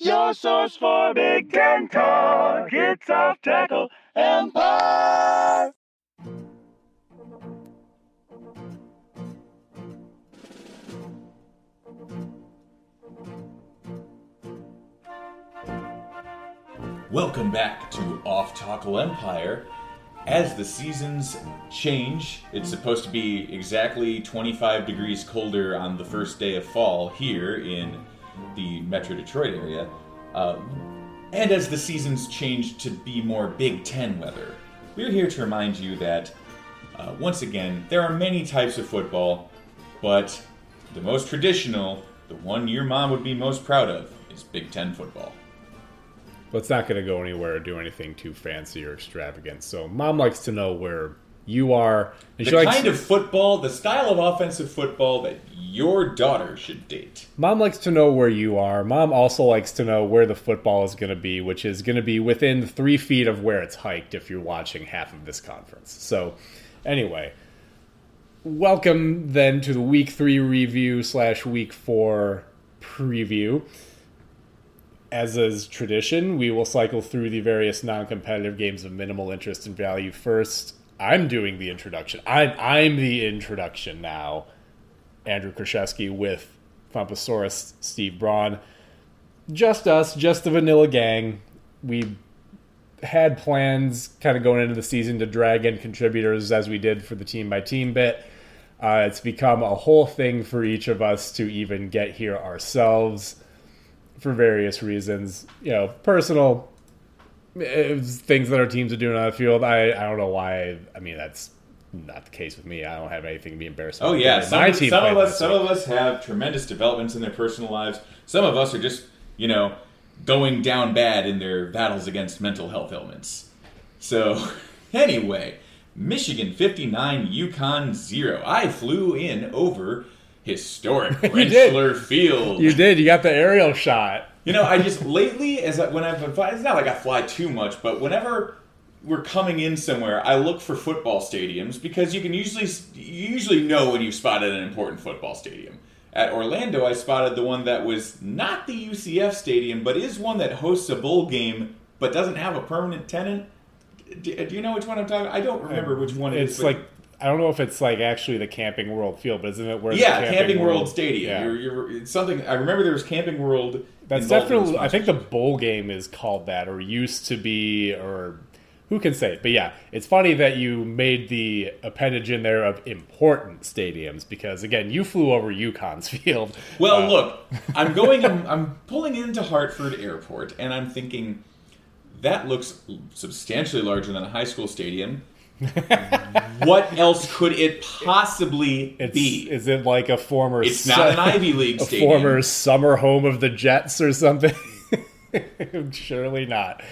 Your source for Big Ten talk. It's off tackle empire. Welcome back to Off Tackle Empire. As the seasons change, it's supposed to be exactly 25 degrees colder on the first day of fall here in the Metro Detroit area. Uh, and as the seasons change to be more Big Ten weather, we're here to remind you that, uh, once again, there are many types of football, but the most traditional, the one your mom would be most proud of, is Big Ten football. but it's not going to go anywhere or do anything too fancy or extravagant. So mom likes to know where you are. The likes, kind of football, the style of offensive football that your daughter should date. mom likes to know where you are. Mom also likes to know where the football is going to be, which is going to be within three feet of where it's hiked if you're watching half of this conference. So anyway, welcome then to the week three review slash week four preview. As is tradition, we will cycle through the various non-competitive games of minimal interest and value first. I'm doing the introduction. I'm I'm the introduction now. Andrew Kraszewski with Fumpasaurus, Steve Braun. Just us, just the vanilla gang. We had plans kind of going into the season to drag in contributors as we did for the team by team bit. Uh, it's become a whole thing for each of us to even get here ourselves for various reasons. You know, personal things that our teams are doing on the field. I, I don't know why. I mean, that's not the case with me. I don't have anything to be embarrassed oh, about. Oh yeah, My some, team some of us some week. of us have tremendous developments in their personal lives. Some of us are just you know going down bad in their battles against mental health ailments. So anyway, Michigan fifty nine, UConn zero. I flew in over historic. Rentschler Field. You did. You got the aerial shot. You know, I just lately, as I, when I've been flying, it's not like I fly too much, but whenever we're coming in somewhere, I look for football stadiums because you can usually you usually know when you've spotted an important football stadium. At Orlando, I spotted the one that was not the UCF stadium, but is one that hosts a bowl game but doesn't have a permanent tenant. Do, do you know which one I'm talking? I don't uh, remember which one it is. It's but- like I don't know if it's like actually the Camping World Field, but isn't it where? the yeah, Camping, World, Stadium. Yeah. You're, you're, it's something I remember. There was Camping World. That's definitely. I think the bowl game is called that, or used to be, or who can say? But yeah, it's funny that you made the appendage in there of important stadiums because again, you flew over UConn's field. Well, Uh, look, I'm going. I'm, I'm pulling into Hartford Airport, and I'm thinking that looks substantially larger than a high school stadium. what else could it possibly It's, be? is it like a former? It's su- not an Ivy League a stadium. former summer home of the Jets or something. Surely not.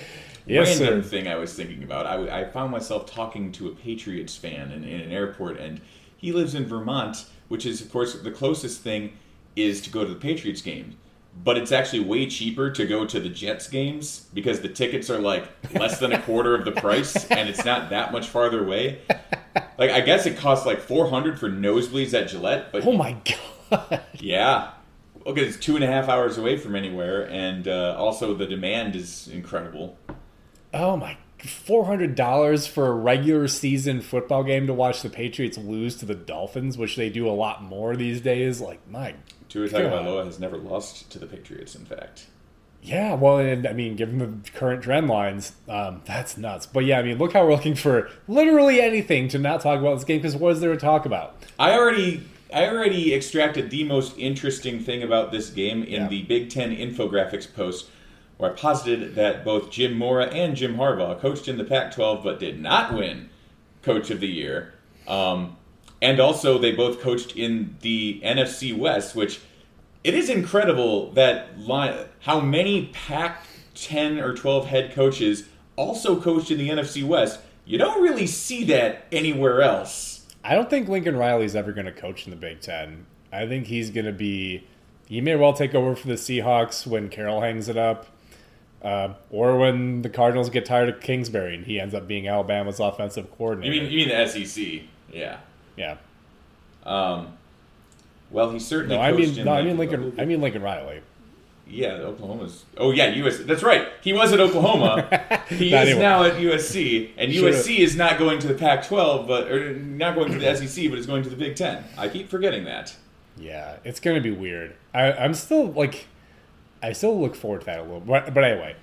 Yes, Random sir. thing I was thinking about. I, I found myself talking to a Patriots fan in, in an airport, and he lives in Vermont, which is, of course, the closest thing is to go to the Patriots games. But it's actually way cheaper to go to the Jets games because the tickets are like less than a quarter of the price, and it's not that much farther away. Like I guess it costs like four hundred for nosebleeds at Gillette, but Oh my god. yeah. Okay, it's two and a half hours away from anywhere, and uh, also the demand is incredible. Oh my! Four hundred dollars for a regular season football game to watch the Patriots lose to the Dolphins, which they do a lot more these days. Like my, Tua. Tagovailoa has never lost to the Patriots. In fact, yeah. Well, and I mean, given the current trend lines, um, that's nuts. But yeah, I mean, look how we're looking for literally anything to not talk about this game because what is there to talk about? I already I already extracted the most interesting thing about this game in Yeah. the Big Ten infographics post, where I posited that both Jim Mora and Jim Harbaugh coached in the Pac-12 but did not win Coach of the Year. Um, and also, they both coached in the NFC West, which it is incredible that line, how many Pac-10 or 12 head coaches also coached in the NFC West. You don't really see that anywhere else. I don't think Lincoln Riley's ever going to coach in the Big Ten. I think he's going to be. He may well take over for the Seahawks when Carroll hangs it up, uh, or when the Cardinals get tired of Kingsbury and he ends up being Alabama's offensive coordinator. You mean you mean the SEC? Yeah. Yeah. Um, well, he certainly. No, I mean, no, I mean Lincoln. I mean Lincoln Riley. Yeah, Oklahoma's. Oh yeah, US. That's right. He was at Oklahoma. he is now at USC, and Should've- USC is not going to the Pac-12, but or not going to the SEC, but is going to the Big Ten. I keep forgetting that. Yeah, it's going to be weird. I, I'm still like, I still look forward to that a little. But, but anyway,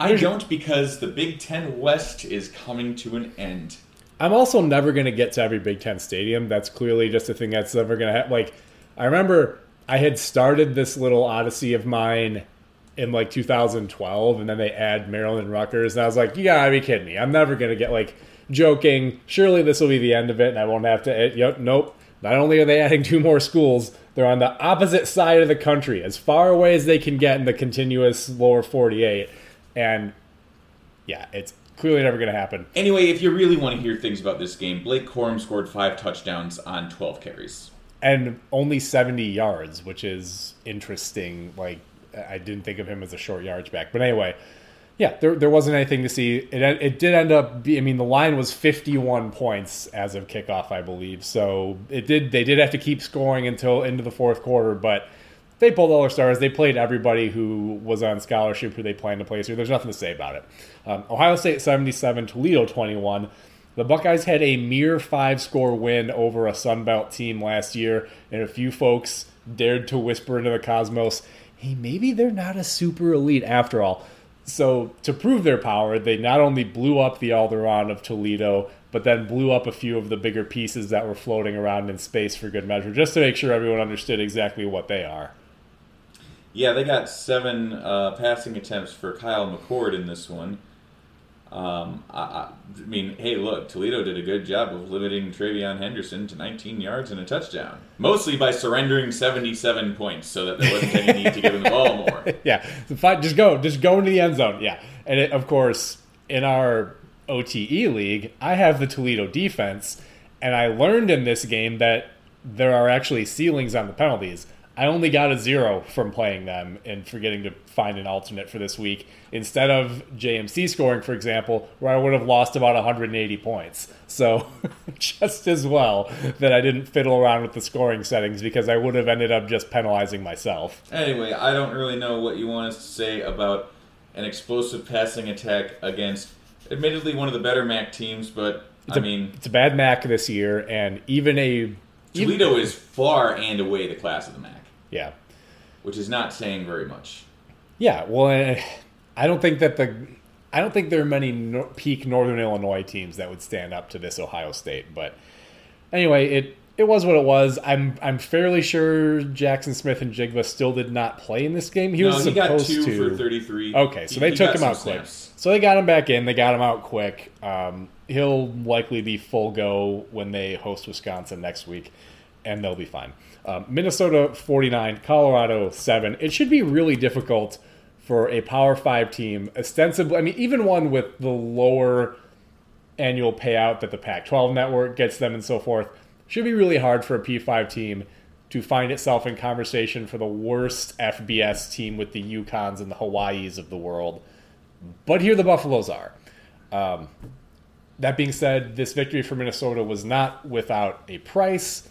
I don't because the Big Ten West is coming to an end. I'm also never going to get to every Big Ten stadium. That's clearly just a thing that's never going to happen. Like, I remember I had started this little odyssey of mine in like 2012, and then they add Maryland and Rutgers, and I was like, you gotta be kidding me. I'm never going to get, like, joking, surely this will be the end of it, and I won't have to. It, nope. Not only are they adding two more schools, they're on the opposite side of the country, as far away as they can get in the continuous lower 48. And yeah, it's clearly never going to happen. Anyway, if you really want to hear things about this game, Blake Corum scored five touchdowns on 12 carries. and only 70 yards, which is interesting. Like I didn't think of him as a short yardage back, but anyway, yeah, there, there wasn't anything to see. It it did end up. Be, I mean, the line was 51 points as of kickoff, I believe. So it did. They did have to keep scoring until into the fourth quarter, but. They pulled all their stars. They played everybody who was on scholarship who they planned to play. So there's nothing to say about it. Um, Ohio State 77, Toledo 21. The Buckeyes had a mere five score win over a Sun Belt team last year, and a few folks dared to whisper into the cosmos, hey, maybe they're not a super elite after all. So, to prove their power, they not only blew up the Alderaan of Toledo, but then blew up a few of the bigger pieces that were floating around in space for good measure, just to make sure everyone understood exactly what they are. Yeah, they got seven uh, passing attempts for Kyle McCord in this one. Um, I, I, mean, hey, look, Toledo did a good job of limiting TreVeyon Henderson to 19 yards and a touchdown, mostly by surrendering 77 points, so that there wasn't any need to give him the ball more. yeah, just go, just go into the end zone. Yeah, and it, of course, in our OTE league, I have the Toledo defense, and I learned in this game that there are actually ceilings on the penalties. I only got a zero from playing them and forgetting to find an alternate for this week instead of JMC scoring, for example, where I would have lost about 180 points. So, just as well that I didn't fiddle around with the scoring settings because I would have ended up just penalizing myself. Anyway, I don't really know what you want us to say about an explosive passing attack against, admittedly, one of the better MAC teams, but I a- mean, it's a bad MAC this year, and even a even- Toledo is far and away the class of the MAC, yeah, which is not saying very much. yeah. Well, I don't think that the I don't think there are many no, peak Northern Illinois teams that would stand up to this Ohio State. But anyway, it it was what it was. I'm I'm fairly sure Jaxon Smith-Njigba still did not play in this game. He no, was he supposed two to. for 33. Okay, so He- they he took him out quick. snaps. So they got him back in. They got him out quick. Um, he'll likely be full go when they host Wisconsin next week, and they'll be fine. Um, Minnesota 49, Colorado 7. It should be really difficult for a Power 5 team, ostensibly, I mean, even one with the lower annual payout that the Pac 12 network gets them and so forth. Should be really hard for a P5 team to find itself in conversation for the worst FBS team with the UConns and the Hawaiis of the world. But here the Buffaloes are. Um, that being said, this victory for Minnesota was not without a price.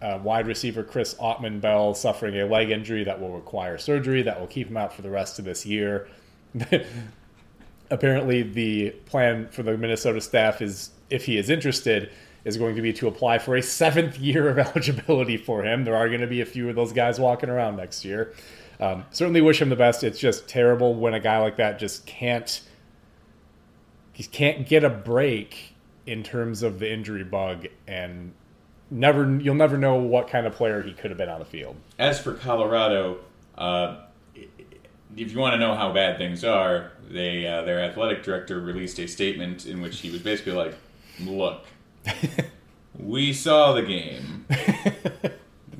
Uh, wide receiver Chris Autman-Bell suffering a leg injury that will require surgery that will keep him out for the rest of this year. Apparently, the plan for the Minnesota staff is, if he is interested, is going to be to apply for a seventh year of eligibility for him. There are going to be a few of those guys walking around next year. Um, certainly wish him the best. It's just terrible when a guy like that just can't he can't get a break in terms of the injury bug and never you'll never know what kind of player he could have been on the field. As for Colorado, uh, if you want to know how bad things are, they uh, their athletic director released a statement in which he was basically like, "Look, we saw the game.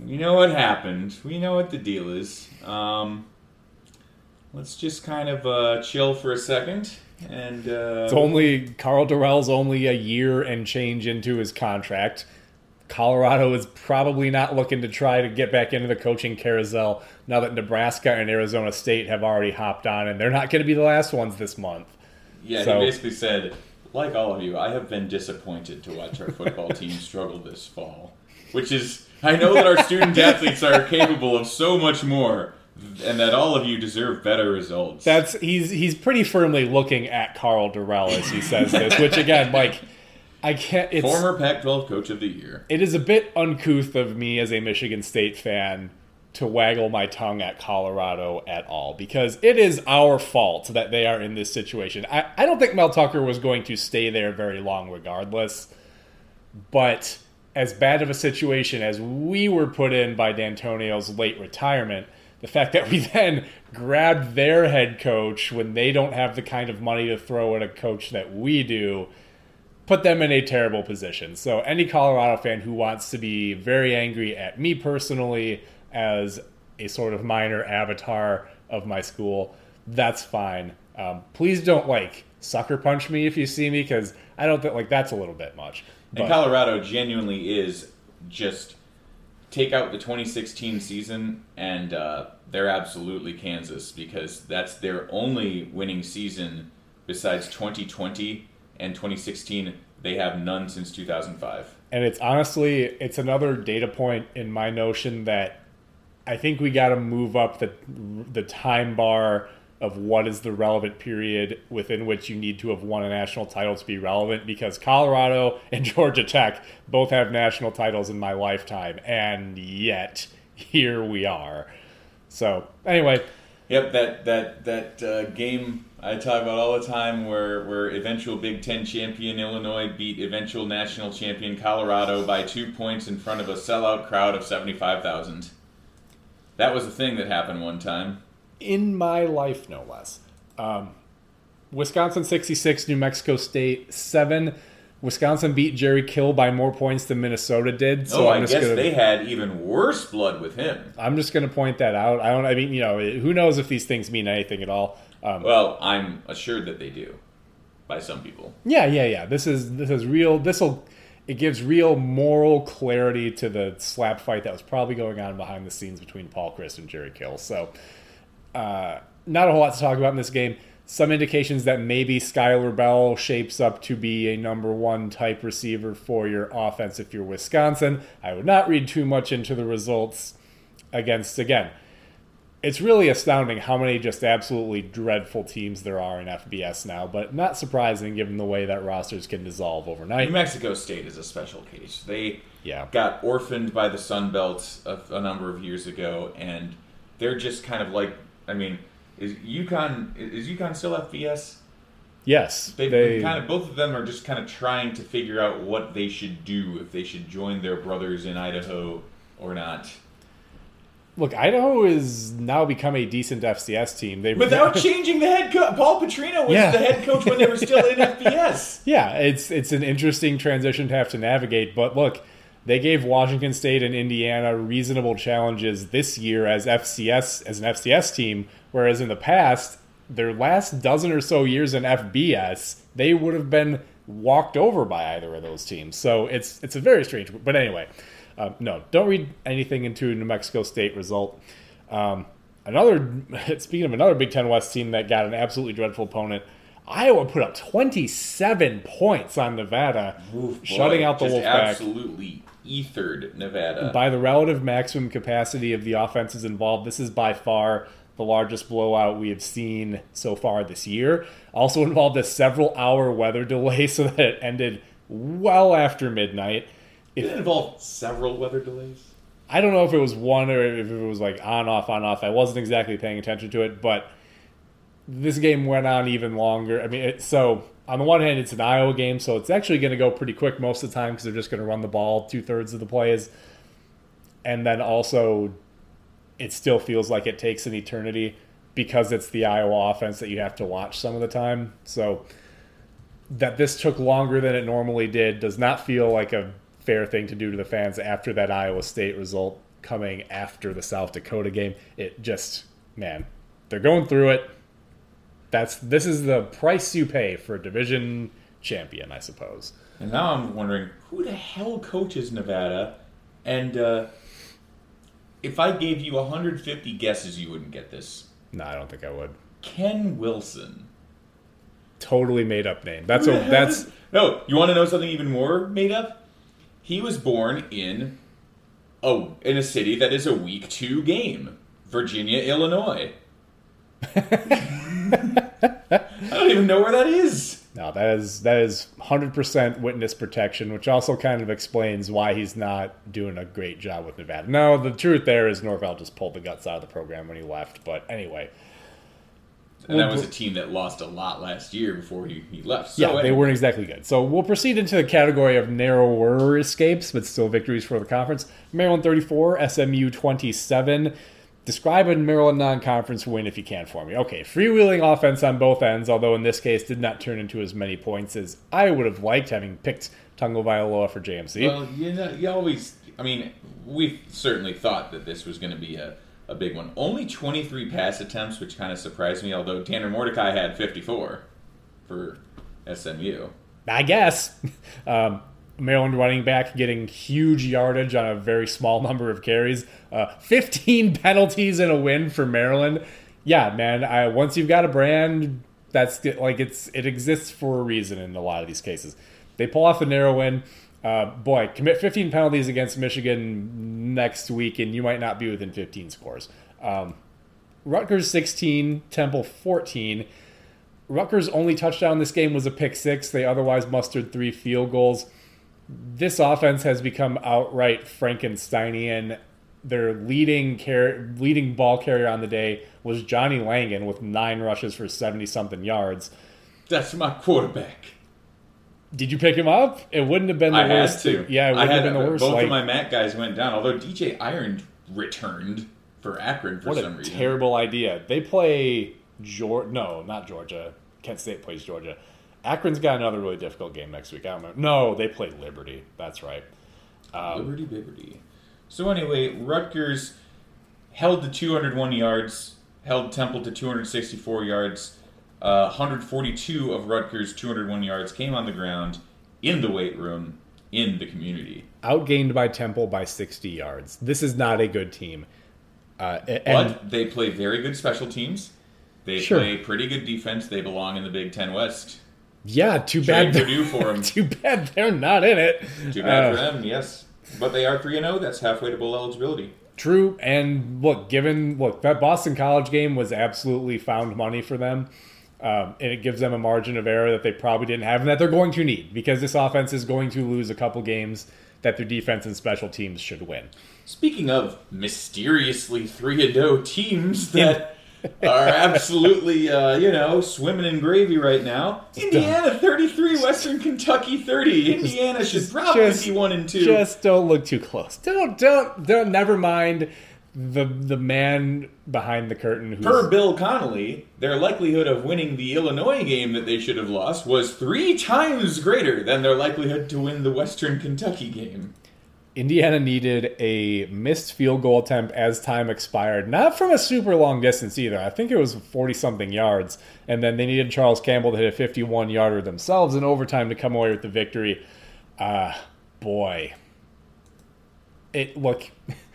we know what happened. We know what the deal is. Um, let's just kind of uh, chill for a second. And uh, It's only Karl Dorrell's only a year and change into his contract. Colorado is probably not looking to try to get back into the coaching carousel now that Nebraska and Arizona State have already hopped on, and they're not going to be the last ones this month. yeah, so- he basically said, like all of you, I have been disappointed to watch our football team struggle this fall. Which is, I know that our student athletes are capable of so much more, and that all of you deserve better results. That's he's he's pretty firmly looking at Karl Dorrell as he says this, which again, like I can't. It's, Former Pac-12 Coach of the Year. it is a bit uncouth of me as a Michigan State fan to waggle my tongue at Colorado at all because it is our fault that they are in this situation. I, I don't think Mel Tucker was going to stay there very long regardless, but as bad of a situation as we were put in by D'Antonio's late retirement, the fact that we then grabbed their head coach when they don't have the kind of money to throw at a coach that we do put them in a terrible position. So any Colorado fan who wants to be very angry at me personally as a sort of minor avatar of my school, that's fine. Um, please don't like sucker punch me if you see me because I don't think like that's a little bit much. And Colorado genuinely is just take out the 2016 season, and uh, they're absolutely Kansas because that's their only winning season besides 2020 and 2016. They have none since 2005. and it's honestly it's another data point in my notion that I think we got to move up the the time bar of what is the relevant period within which you need to have won a national title to be relevant because Colorado and Georgia Tech both have national titles in my lifetime and yet here we are. So, anyway, Yep, that that that uh, game I talk about all the time, where where eventual Big Ten champion Illinois beat eventual national champion Colorado by two points in front of a sellout crowd of seventy five thousand. That was a thing that happened one time. in my life, no less. Um, Wisconsin 66, New Mexico State 7. Wisconsin beat Jerry Kill by more points than Minnesota did. So oh, I guess gonna, they had even worse blood with him. I'm just going to point that out. I don't. I mean, you know, who knows if these things mean anything at all? Um, Well, I'm assured that they do, by some people. yeah, yeah, yeah. This is this is real. This will it gives real moral clarity to the slap fight that was probably going on behind the scenes between Paul Chryst and Jerry Kill. So, uh, not a whole lot to talk about in this game. Some indications that maybe Skyler Bell shapes up to be a number one type receiver for your offense if you're Wisconsin. I would not read too much into the results against, again, it's really astounding how many just absolutely dreadful teams there are in FBS now, but not surprising given the way that rosters can dissolve overnight. New. Mexico State is a special case. They Yeah. got orphaned by the Sun Belt a, a number of years ago, and they're just kind of like, I mean, is UConn is UConn still FBS? Yes, They've they kind of both of them are just kind of trying to figure out what they should do if they should join their brothers in Idaho or not. Look. Idaho is now become a decent FCS team. They Without changing the head coach, Paul Petrino was Yeah. the head coach when they were still in FBS. Yeah, it's it's an interesting transition to have to navigate, but look, they gave Washington State and Indiana reasonable challenges this year as FCS as an FCS team, whereas in the past, their last dozen or so years in FBS, they would have been walked over by either of those teams. So it's it's a very strange. But anyway, uh, no, don't read anything into New Mexico State result. Um, another speaking of another Big Ten West team that got an absolutely dreadful opponent. Iowa put up 27 points on Nevada, Oof, boy, shutting out the Wolfpack Absolutely ethered Nevada. by the relative maximum capacity of the offenses involved. This is by far the largest blowout we have seen so far this year. Also involved a several hour weather delay so that it ended well after midnight. Did it involve several weather delays? I don't know if it was one or if it was like on off on off. I wasn't exactly paying attention to it, but this game went on even longer. I mean, it, so on the one hand, it's an Iowa game, so it's actually going to go pretty quick most of the time because they're just going to run the ball two thirds of the plays, and then also it still feels like it takes an eternity because it's the Iowa offense that you have to watch some of the time. So that this took longer than it normally did does not feel like a fair thing to do to the fans after that Iowa State result coming after the South Dakota game. It just, man, they're going through it. That's this is the price you pay for a division champion, I suppose. And now I'm wondering who the hell coaches Nevada? And uh, if I gave you 150 guesses, you wouldn't get this. No, I don't think I would. Ken Wilson. Totally made up name. That's a that's no. You want to know something even more made up? He was born in oh in a city that is a week two game, Virginia, Illinois. I don't even know where that is. no, that is that is hundred percent witness protection, which also kind of explains why he's not doing a great job with Nevada. No, the truth there is Norvell just pulled the guts out of the program when he left. But anyway, And that was a team that lost a lot last year before he, he left. So yeah, they weren't exactly good. So we'll proceed into the category of narrower escapes, but still victories for the conference. Maryland 34, SMU 27. Describe a Maryland non-conference win if you can for me. Okay, freewheeling offense on both ends, although in this case did not turn into as many points as I would have liked, having picked Tagovailoa for JMC. Well, you know, you always. I mean, we certainly thought that this was going to be a, a big one. Only 23 pass attempts, which kind of surprised me. Although Tanner Mordecai had 54 for SMU. I guess. Um, Maryland running back getting huge yardage on a very small number of carries. Uh, 15 penalties in a win for Maryland. Yeah, man. I, once you've got a brand, that's like it's it exists for a reason in a lot of these cases. They pull off a narrow win. Uh, boy, commit 15 penalties against Michigan next week, and you might not be within 15 scores. Um, Rutgers 16, Temple 14. Rutgers' only touchdown this game was a pick six. They otherwise mustered three field goals. This offense has become outright Frankensteinian. Their leading car- leading ball carrier on the day was Johnny Langan with nine rushes for seventy something yards. That's my quarterback. Did you pick him up? It wouldn't have been the I had worst. to. Yeah, it I wouldn't had have been the worst. Both Like, of my Mac guys went down. Although DJ Iron returned for Akron for what some a reason. terrible idea. They play Georgia. No, not Georgia. Kent State plays Georgia. Akron's got another really difficult game next week. I don't remember. No, they play Liberty. That's right. Um, Liberty Bibberty. So anyway, Rutgers held to 201 yards, held Temple to 264 yards. Uh, 142 of Rutgers' 201 yards came on the ground, in the weight room, in the community. outgained by Temple by 60 yards. This is not a good team. Uh, and But they play very good special teams. They Sure. play pretty good defense. They belong in the Big Ten West. yeah, too Trade bad. Purdue for them. Too bad they're not in it. Too bad Uh, for them, yes. But they are 3 0. That's halfway to bowl eligibility. True, and look, given look that Boston College game was absolutely found money for them, um, and it gives them a margin of error that they probably didn't have, and that they're going to need because this offense is going to lose a couple games that their defense and special teams should win. Speaking of mysteriously 3 and 0 teams that are absolutely, uh, you know, swimming in gravy right now, Indiana 33, Western Kentucky 30. Indiana should probably just- be 1 and 2. Just don't look too close. Don't don't don't. Never mind the the man behind the curtain who's Per Bill Connelly, their likelihood of winning the Illinois game that they should have lost was three times greater than their likelihood to win the Western Kentucky game. Indiana needed a missed field goal attempt as time expired, not from a super long distance either. I think it was 40 something yards. And then they needed Charles Campbell to hit a 51 yarder themselves in overtime to come away with the victory. Ah, boy. It look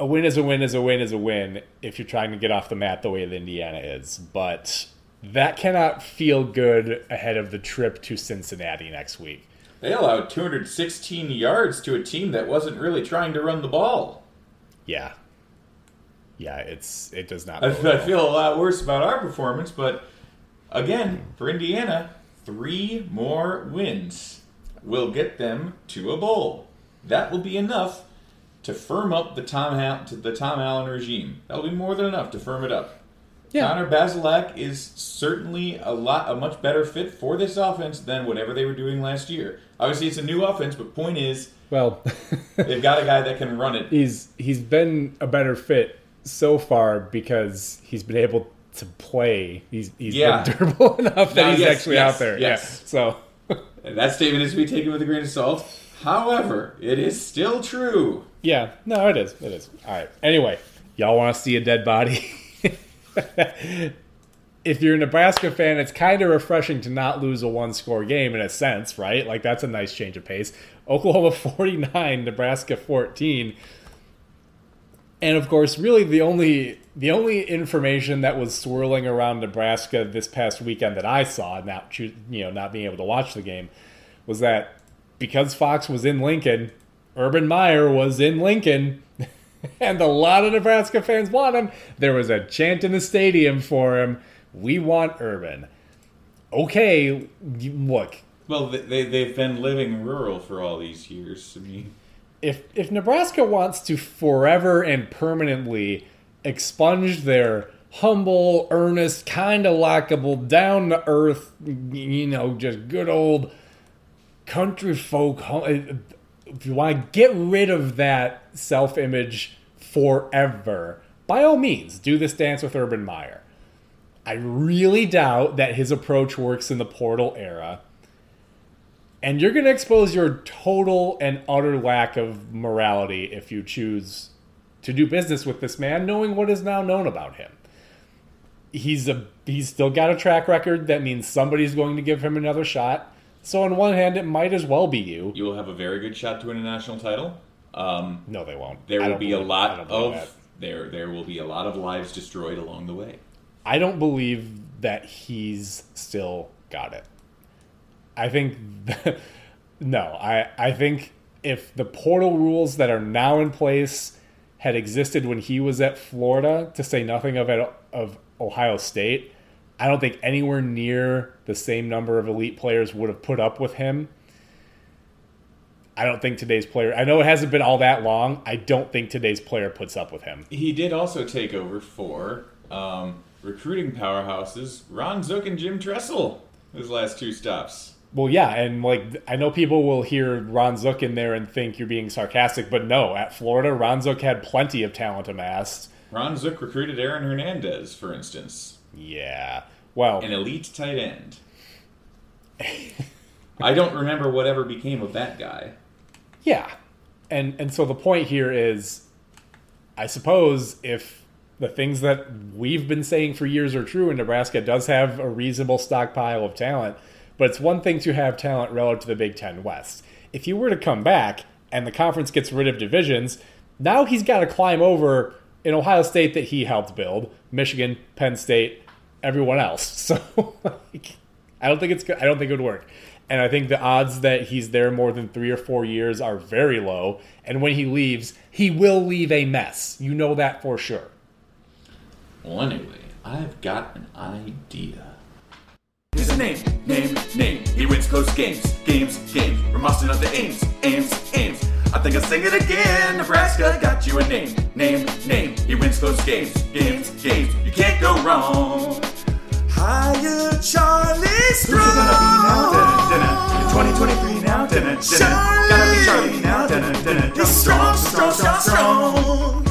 a win is a win is a win is a win if you're trying to get off the mat the way that Indiana is. But that cannot feel good ahead of the trip to Cincinnati next week. They allowed 216 yards to a team that wasn't really trying to run the ball. Yeah. Yeah, it's it does not. I, I feel a lot worse about our performance, but again, for Indiana, three more wins will get them to a bowl. That will be enough to firm up the Tom Hal- to the Tom Allen regime. That'll be more than enough to firm it up. Yeah. Connor Bazelak is certainly a lot a much better fit for this offense than whatever they were doing last year. Obviously, it's a new offense, but point is Well, they've got a guy that can run it. he's he's been a better fit so far because he's been able to play. He's he's Yeah. been durable enough that he's yes, actually yes, out there. yes. Yeah. So that statement is to be taken with a grain of salt. However, it is still true. Yeah, no, it is. It is. All right. Anyway, y'all want to see a dead body? if you're a Nebraska fan, it's kind of refreshing to not lose a one score game in a sense, right? Like, that's a nice change of pace. Oklahoma 49, Nebraska 14. And of course, really the only the only information that was swirling around Nebraska this past weekend that I saw, not you know not being able to watch the game, was that because Fox was in Lincoln, Urban Meyer was in Lincoln, and a lot of Nebraska fans want him. There was a chant in the stadium for him. We want Urban. Okay, look. Well, they they've been living rural for all these years. I mean, if if Nebraska wants to forever and permanently expunge their humble, earnest, kind of likable, down to earth, you know, just good old country folk. If you want to get rid of that self image forever, by all means, do this dance with Urban Meyer. I really doubt that his approach works in the portal era. And you're going to expose your total and utter lack of morality if you choose to do business with this man, knowing what is now known about him. He's a he's still got a track record that means somebody's going to give him another shot. So on one hand, it might as well be you. You will have a very good shot to win a national title. Um, no, they won't. There will be a lot of that. there. There will be a lot of lives destroyed along the way. I don't believe that he's still got it. I think no. I I think if the portal rules that are now in place had existed when he was at Florida, to say nothing of it, of Ohio State, I don't think anywhere near the same number of elite players would have put up with him. I don't think today's player. I know it hasn't been all that long. I don't think today's player puts up with him. He did also take over for um, recruiting powerhouses Ron Zook and Jim Tressel. His last two stops. Well, yeah, and like I know people will hear Ron Zook in there and think you're being sarcastic, but no, at Florida, Ron Zook had plenty of talent amassed. Ron Zook recruited Aaron Hernandez, for instance. Yeah, well, an elite tight end. I don't remember whatever became of that guy. Yeah, and and so the point here is, I suppose if the things that we've been saying for years are true, and Nebraska does have a reasonable stockpile of talent but it's one thing to have talent relative to the Big Ten West. If you were to come back and the conference gets rid of divisions, now he's got to climb over in Ohio State that he helped build, Michigan, Penn State, everyone else. So like, I don't think it's I don't think it would work. And I think the odds that he's there more than three or four years are very low. And when he leaves, he will leave a mess. You know that for sure. Well, anyway, I've got an idea. Here's a name, name, name. He wins close games, games, games. We're mastering of the aims, aims, aims. I think I'll sing it again. Nebraska got you a name, name, name. He wins those games, games, games. You can't go wrong. Hire Charlie Strong. Who's it gonna be now? Dun, dun. 2023 now. Dun, dun, dun. Gotta be Charlie now. Dun, dun. He's strong, strong, strong, strong.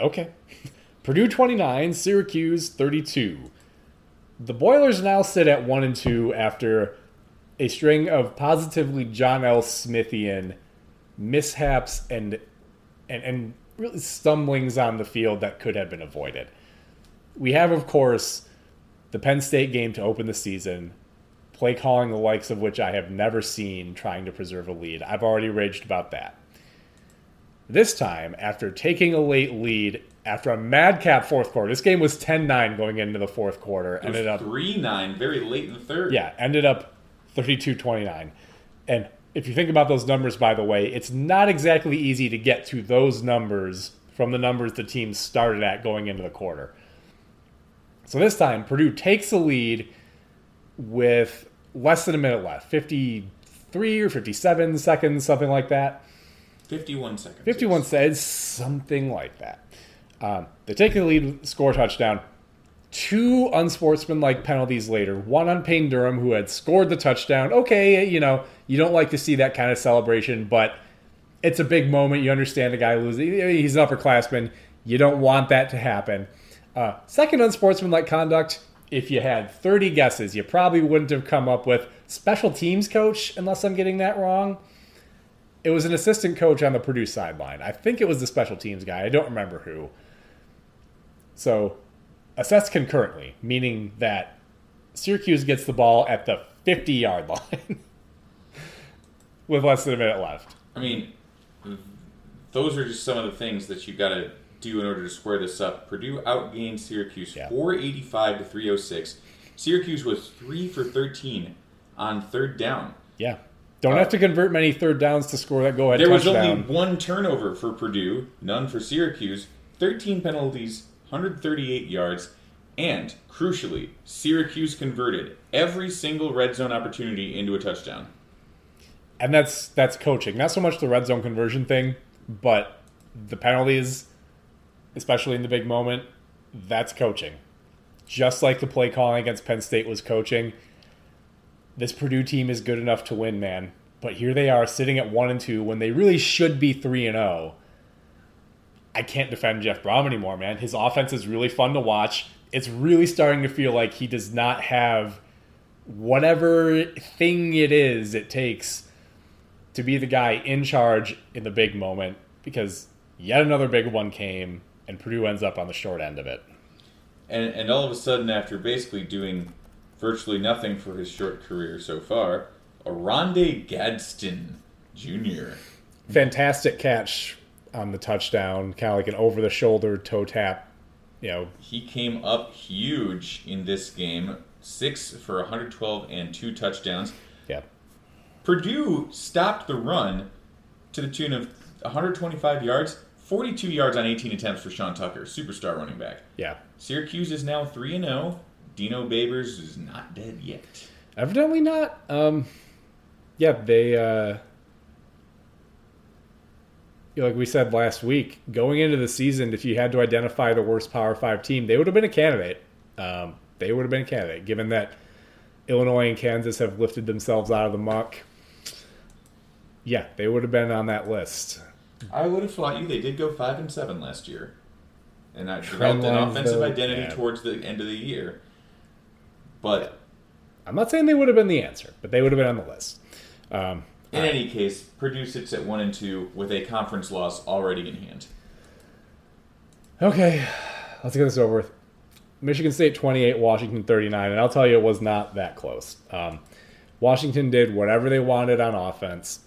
Okay. Purdue 29, Syracuse 32. The Boilers now sit at 1 and 2 after a string of positively John L. Smithian mishaps and and and really stumblings on the field that could have been avoided. We have of course the Penn State game to open the season, play calling the likes of which I have never seen trying to preserve a lead. I've already raged about that. This time, after taking a late lead after a madcap fourth quarter. This game was 10-9 going into the fourth quarter. It ended up 3-9 very late in the third. Yeah, ended up 32-29. And if you think about those numbers by the way, it's not exactly easy to get to those numbers from the numbers the team started at going into the quarter. So this time Purdue takes the lead with less than a minute left. 53 or 57 seconds, something like that. 51 seconds. 51 seconds, something like that. Um, they take the lead, score touchdown. Two unsportsmanlike penalties later, one on Payne Durham, who had scored the touchdown. Okay, you know, you don't like to see that kind of celebration, but it's a big moment. You understand the guy losing. He's an upperclassman. You don't want that to happen. Uh, second unsportsmanlike conduct, if you had 30 guesses, you probably wouldn't have come up with special teams coach, unless I'm getting that wrong. It was an assistant coach on the Purdue sideline. I think it was the special teams guy. I don't remember who. So, assessed concurrently, meaning that Syracuse gets the ball at the 50 yard line with less than a minute left. I mean, those are just some of the things that you got to do in order to square this up. Purdue outgained Syracuse Yeah. 485 to 306. Syracuse was 3 for 13 on third down. Yeah. Don't have to convert many third downs to score that go ahead There was only one turnover for Purdue, none for Syracuse, 13 penalties, 138 yards, and crucially, Syracuse converted every single red zone opportunity into a touchdown. and that's that's coaching. Not so much the red zone conversion thing, but the penalties, especially in the big moment, that's coaching. Just like the play calling against Penn State was coaching. This Purdue team is good enough to win, man. But here they are sitting at one and two when they really should be three and zero. I can't defend Jeff Brohm anymore, man. His offense is really fun to watch. It's really starting to feel like he does not have whatever thing it is it takes to be the guy in charge in the big moment because yet another big one came and Purdue ends up on the short end of it. And, and all of a sudden, after basically doing virtually nothing for his short career so far, Oronde Gadsden Jr. Fantastic catch on the touchdown, kind of like an over the shoulder toe tap. You know, He came up huge in this game, six for 112 and two touchdowns. yeah. Purdue stopped the run to the tune of 125 yards, 42 yards on 18 attempts for Sean Tucker, superstar running back. Yeah. Syracuse is now 3 and 0. Dino Babers is not dead yet. Evidently not. Um, yeah, they, uh, like we said last week, going into the season, if you had to identify the worst Power Five team, they would have been a candidate. Um, they would have been a candidate, given that Illinois and Kansas have lifted themselves out of the muck. Yeah, they would have been on that list. I would have thought you they did go 5 and 7 last year. And I developed an offensive though, identity yeah. towards the end of the year. But I'm not saying they would have been the answer, but they would have been on the list. Um, in any case, Purdue sits at 1 and 2 with a conference loss already in hand. Okay, let's get this over with. Michigan State 28, Washington 39, and I'll tell you, it was not that close. Um, Washington did whatever they wanted on offense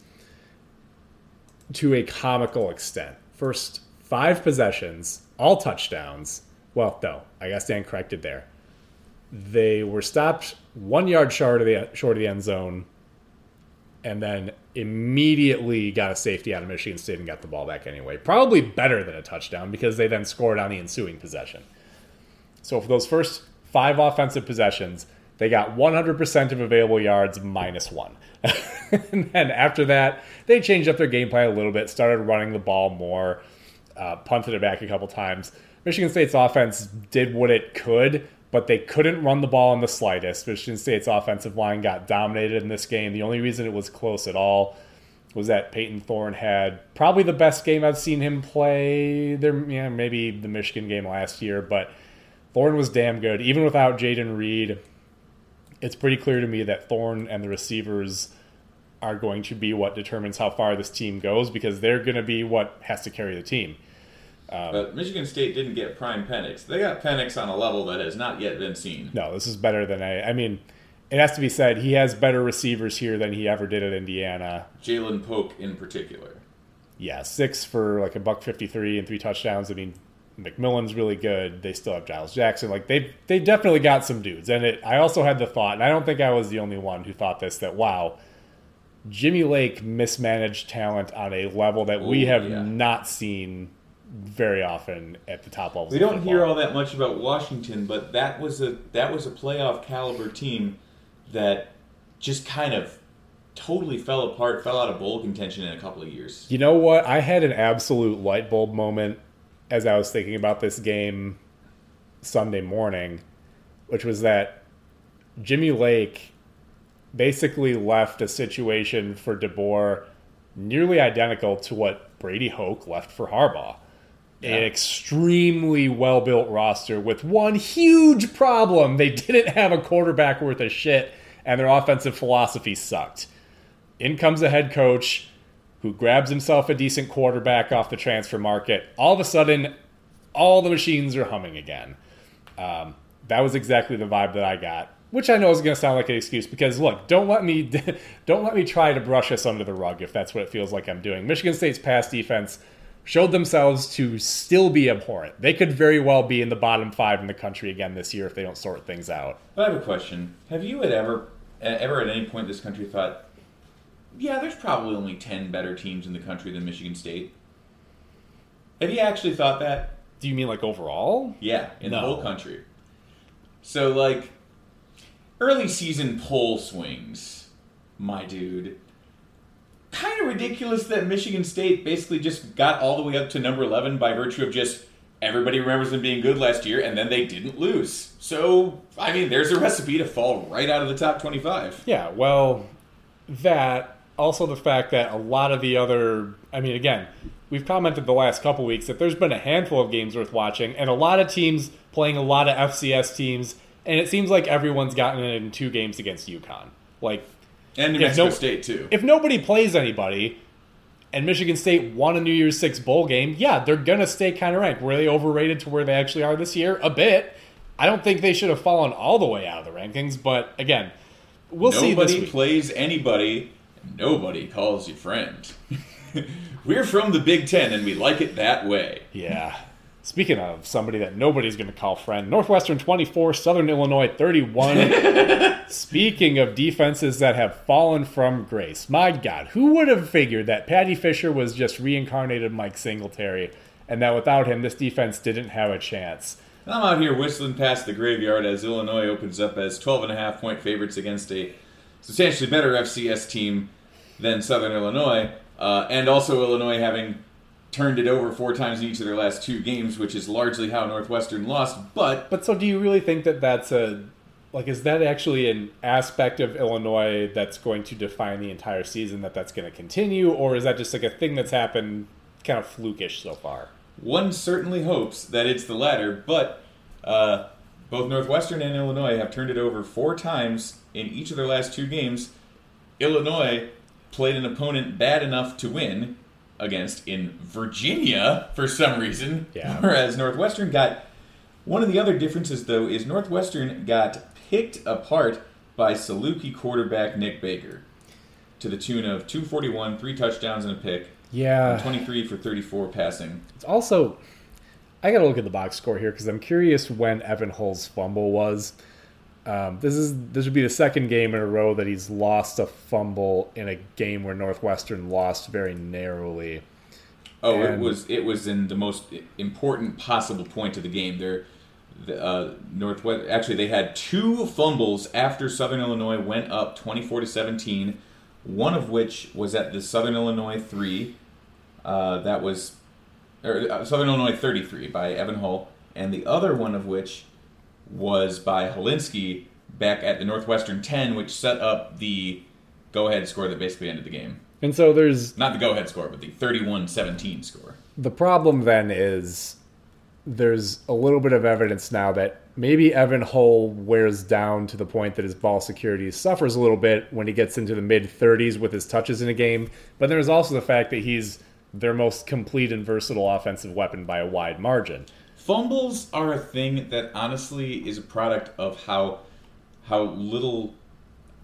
to a comical extent. First five possessions, all touchdowns. Well, no, I guess Dan corrected there. They were stopped one yard short of the short of the end zone, and then immediately got a safety out of Michigan State and got the ball back anyway. Probably better than a touchdown because they then scored on the ensuing possession. So for those first five offensive possessions, they got 100% of available yards minus one. and then after that, they changed up their game plan a little bit, started running the ball more, uh, punted it back a couple times. Michigan State's offense did what it could, but they couldn't run the ball in the slightest. Michigan State's offensive line got dominated in this game. The only reason it was close at all was that Payton Thorne had probably the best game I've seen him play. There, yeah, maybe the Michigan game last year, but Thorne was damn good. Even without Jayden Reed, it's pretty clear to me that Thorne and the receivers are going to be what determines how far this team goes because they're going to be what has to carry the team. Um, but Michigan State didn't get prime Penix. They got Penix on a level that has not yet been seen. No, this is better than I. I mean, it has to be said he has better receivers here than he ever did at Indiana. Ja'Lynn Polk in particular. Yeah, six for like a buck fifty three and three touchdowns. I mean, McMillan's really good. They still have Giles Jackson. Like they they definitely got some dudes. And it, I also had the thought, and I don't think I was the only one who thought this. That wow, Jimmy Lake mismanaged talent on a level that we have yeah. not seen very often at the top levels. We don't football. hear all that much about Washington, but that was a that was a playoff caliber team that just kind of totally fell apart, fell out of bowl contention in a couple of years. You know what? I had an absolute light bulb moment as I was thinking about this game Sunday morning, which was that Jimmy Lake basically left a situation for DeBoer nearly identical to what Brady Hoke left for Harbaugh. An extremely well built roster with one huge problem. They didn't have a quarterback worth of shit, and their offensive philosophy sucked. In comes a head coach who grabs himself a decent quarterback off the transfer market. All of a sudden, all the machines are humming again. Um, that was exactly the vibe that I got, which I know is going to sound like an excuse because look, don't let me don't let me try to brush us under the rug if that's what it feels like I'm doing. Michigan State's pass defense showed themselves to still be abhorrent. They could very well be in the bottom five in the country again this year if they don't sort things out. I have a question. Have you at ever, ever at any point in this country thought, yeah, there's probably only 10 better teams in the country than Michigan State? Have you actually thought that? Do you mean like overall? Yeah, in the whole country. So, like, early season poll swings, my dude. Kind of ridiculous that Michigan State basically just got all the way up to number 11 by virtue of just everybody remembers them being good last year and then they didn't lose. So, I mean, there's a recipe to fall right out of the top 25. Yeah, well, that also the fact that a lot of the other, I mean, again, we've commented the last couple weeks that there's been a handful of games worth watching, and a lot of teams playing a lot of FCS teams, and it seems like everyone's gotten in two games against UConn. Like, And New If Mexico no- State, too. if nobody plays anybody, and Michigan State won a New Year's Six bowl game, yeah, they're gonna stay kind of ranked. Were they overrated to where they actually are this year? A bit. I don't think they should have fallen all the way out of the rankings, but again, we'll see this Nobody plays anybody. Nobody calls you friend. We're from the Big Ten, and we like it that way. Yeah. Speaking of somebody that nobody's going to call friend, Northwestern 24, Southern Illinois 31. Speaking of defenses that have fallen from grace, my God, who would have figured that Paddy Fisher was just reincarnated Mike Singletary and that without him, this defense didn't have a chance? I'm out here whistling past the graveyard as Illinois opens up as 12 and a half point favorites against a substantially better FCS team than Southern Illinois, uh, and also Illinois having turned it over four times in each of their last two games, which is largely how Northwestern lost. But But so do you really think that that's a. Like, is that actually an aspect of Illinois that's going to define the entire season, that that's going to continue? Or is that just like a thing that's happened kind of flukish so far? One certainly hopes that it's the latter, but uh, both Northwestern and Illinois have turned it over four times in each of their last two games. Illinois played an opponent bad enough to win against in Virginia for some reason, Yeah. whereas Northwestern got. One of the other differences, though, is Northwestern got picked apart by Saluki quarterback Nic Baker to the tune of 241, three touchdowns and a pick, Yeah. 23 for 34 passing. It's also, I got to look at the box score here because I'm curious when Evan Hull's fumble was. Um, this is this would be the second game in a row that he's lost a fumble in a game where Northwestern lost very narrowly. Oh, it was it was in the most important possible point of the game. There, the, uh, Northwest actually they had two fumbles after Southern Illinois went up twenty four to seventeen. One of which was at the Southern Illinois three. Uh, that was or, uh, Southern Illinois thirty three by Evan Hull, and the other one of which was by Hilinski back at the Northwestern ten, which set up the go ahead score that basically ended the game. And so there's Not the go ahead score, but the 31 17 score. the problem then is there's a little bit of evidence now that maybe Evan Hull wears down to the point that his ball security suffers a little bit when he gets into the mid 30s with his touches in a game. But there's also the fact that he's their most complete and versatile offensive weapon by a wide margin. Fumbles are a thing that honestly is a product of how how little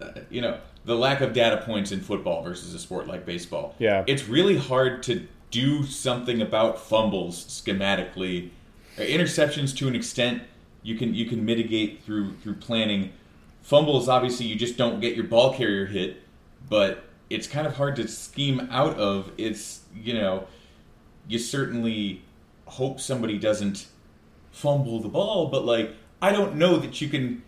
uh, you know the lack of data points in football versus a sport like baseball. Yeah. it's really hard to do something about fumbles schematically. Interceptions to an extent you can you can mitigate through through planning. Fumbles obviously you just don't get your ball carrier hit, but it's kind of hard to scheme out of. It's you know you certainly hope somebody doesn't fumble the ball, but like I don't know that you can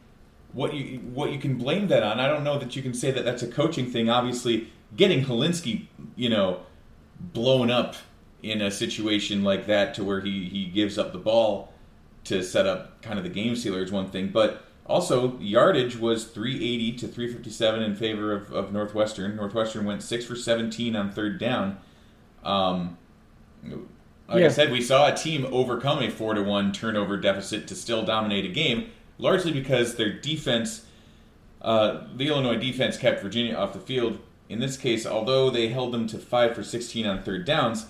what you what you can blame that on. I don't know that you can say that that's a coaching thing. Obviously, getting Hilinski, you know, blown up in a situation like that to where he he gives up the ball to set up kind of the game sealer is one thing, but also yardage was 380 to 357 in favor of, of Northwestern. Northwestern went six for 17 on third down. Um, Like Yeah. I said, we saw a team overcome a four to one turnover deficit to still dominate a game, largely because their defense, uh, the Illinois defense, kept Virginia off the field. In this case, although they held them to five for sixteen on third downs,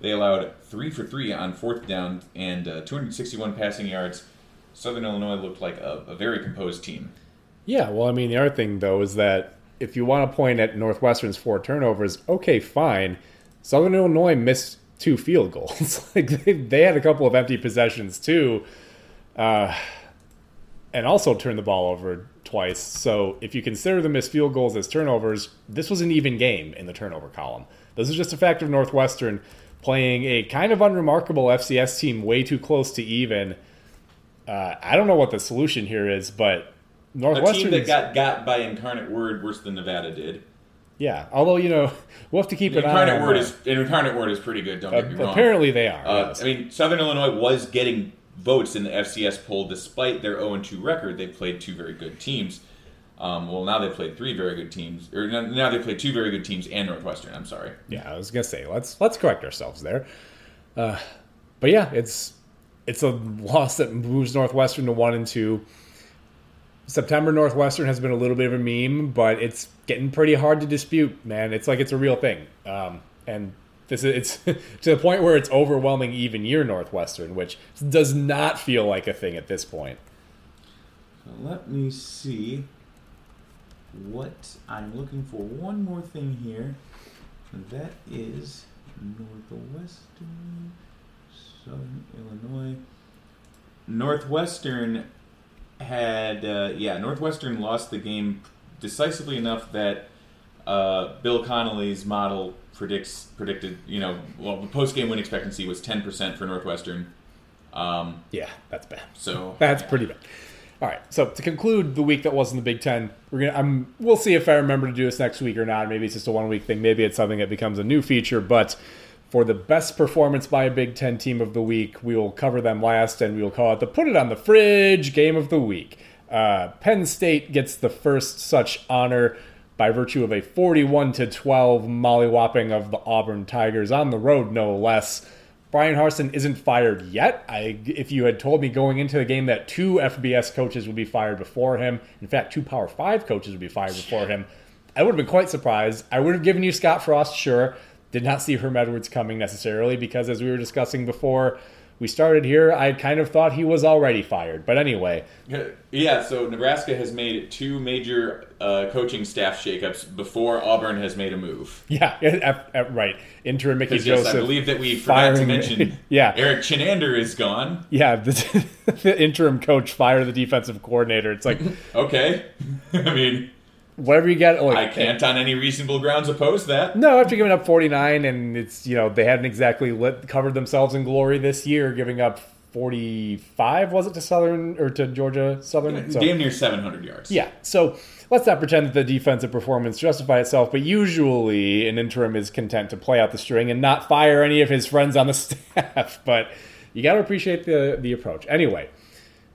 they allowed three for three on fourth down and uh, 261 passing yards. Southern Illinois looked like a, a very composed team. Yeah, well, I mean, the other thing though is that if you want to point at Northwestern's four turnovers, okay, fine. Southern Illinois missed two field goals. like they, they had a couple of empty possessions too, uh, and also turned the ball over twice. So if you consider the missed field goals as turnovers, this was an even game in the turnover column. This is just a fact of Northwestern playing a kind of unremarkable FCS team way too close to even. Uh, I don't know what the solution here is, but Northwestern team that got got by Incarnate Word worse than Nevada did. Yeah, although you know we'll have to keep an eye Incarnate on Word is Incarnate Word is pretty good. Don't Uh, get me wrong. apparently they are. Uh, yes. I mean, Southern Illinois was getting votes in the FCS poll despite their 0 2 record. They played two very good teams. Um, well, now they played three very good teams, or now now they played two very good teams and Northwestern. I'm sorry. yeah, I was gonna say let's let's correct ourselves there. Uh, but yeah, it's it's a loss that moves Northwestern to one and two. September Northwestern has been a little bit of a meme, but it's getting pretty hard to dispute, man. It's like it's a real thing, um, and this is it's to the point where it's overwhelming even year Northwestern, which does not feel like a thing at this point. Let me see what I'm looking for. One more thing here. That is Northwestern, Southern Illinois. Northwestern had, uh, yeah, Northwestern lost the game decisively enough that uh, Bill Connelly's model predicts predicted, you know, well, the post game win expectancy was 10% for Northwestern. Um, Yeah, that's bad. so That's pretty bad. All right. So to conclude the week that wasn't the Big Ten, we're gonna. I'm. We'll see if I remember to do this next week or not. Maybe it's just a one week thing. Maybe it's something that becomes a new feature. But for the best performance by a Big Ten team of the week, we will cover them last, and we will call it the "Put It on the Fridge" game of the week. Uh, Penn State gets the first such honor by virtue of a 41 to 12 mollywhopping of the Auburn Tigers on the road, no less. Bryan Harsin isn't fired yet. I, if you had told me going into the game that two FBS coaches would be fired before him, in fact, two Power Five coaches would be fired before him, I would have been quite surprised. I would have given you Scott Frost, sure. Did not see Herm Edwards coming necessarily because, as we were discussing before we started here, I kind of thought he was already fired. But anyway, Yeah, so Nebraska has made two major uh, coaching staff shakeups before Auburn has made a move. yeah, at- at- right. Interim Mickey Because yes, Joseph. I believe that we forgot to mention yeah. Erik Chinander is gone. Yeah, the, the interim coach fired the defensive coordinator. It's like Okay, I mean whatever you get. Like, oh, I can't on any reasonable grounds oppose that. No, after giving up 49, and it's you know they hadn't exactly lit, covered themselves in glory this year, giving up 45 was it to Southern or to Georgia Southern? So- Damn near 700 yards. yeah. So let's not pretend that the defensive performance justify itself, but usually an interim is content to play out the string and not fire any of his friends on the staff. But you got to appreciate the the approach. Anyway,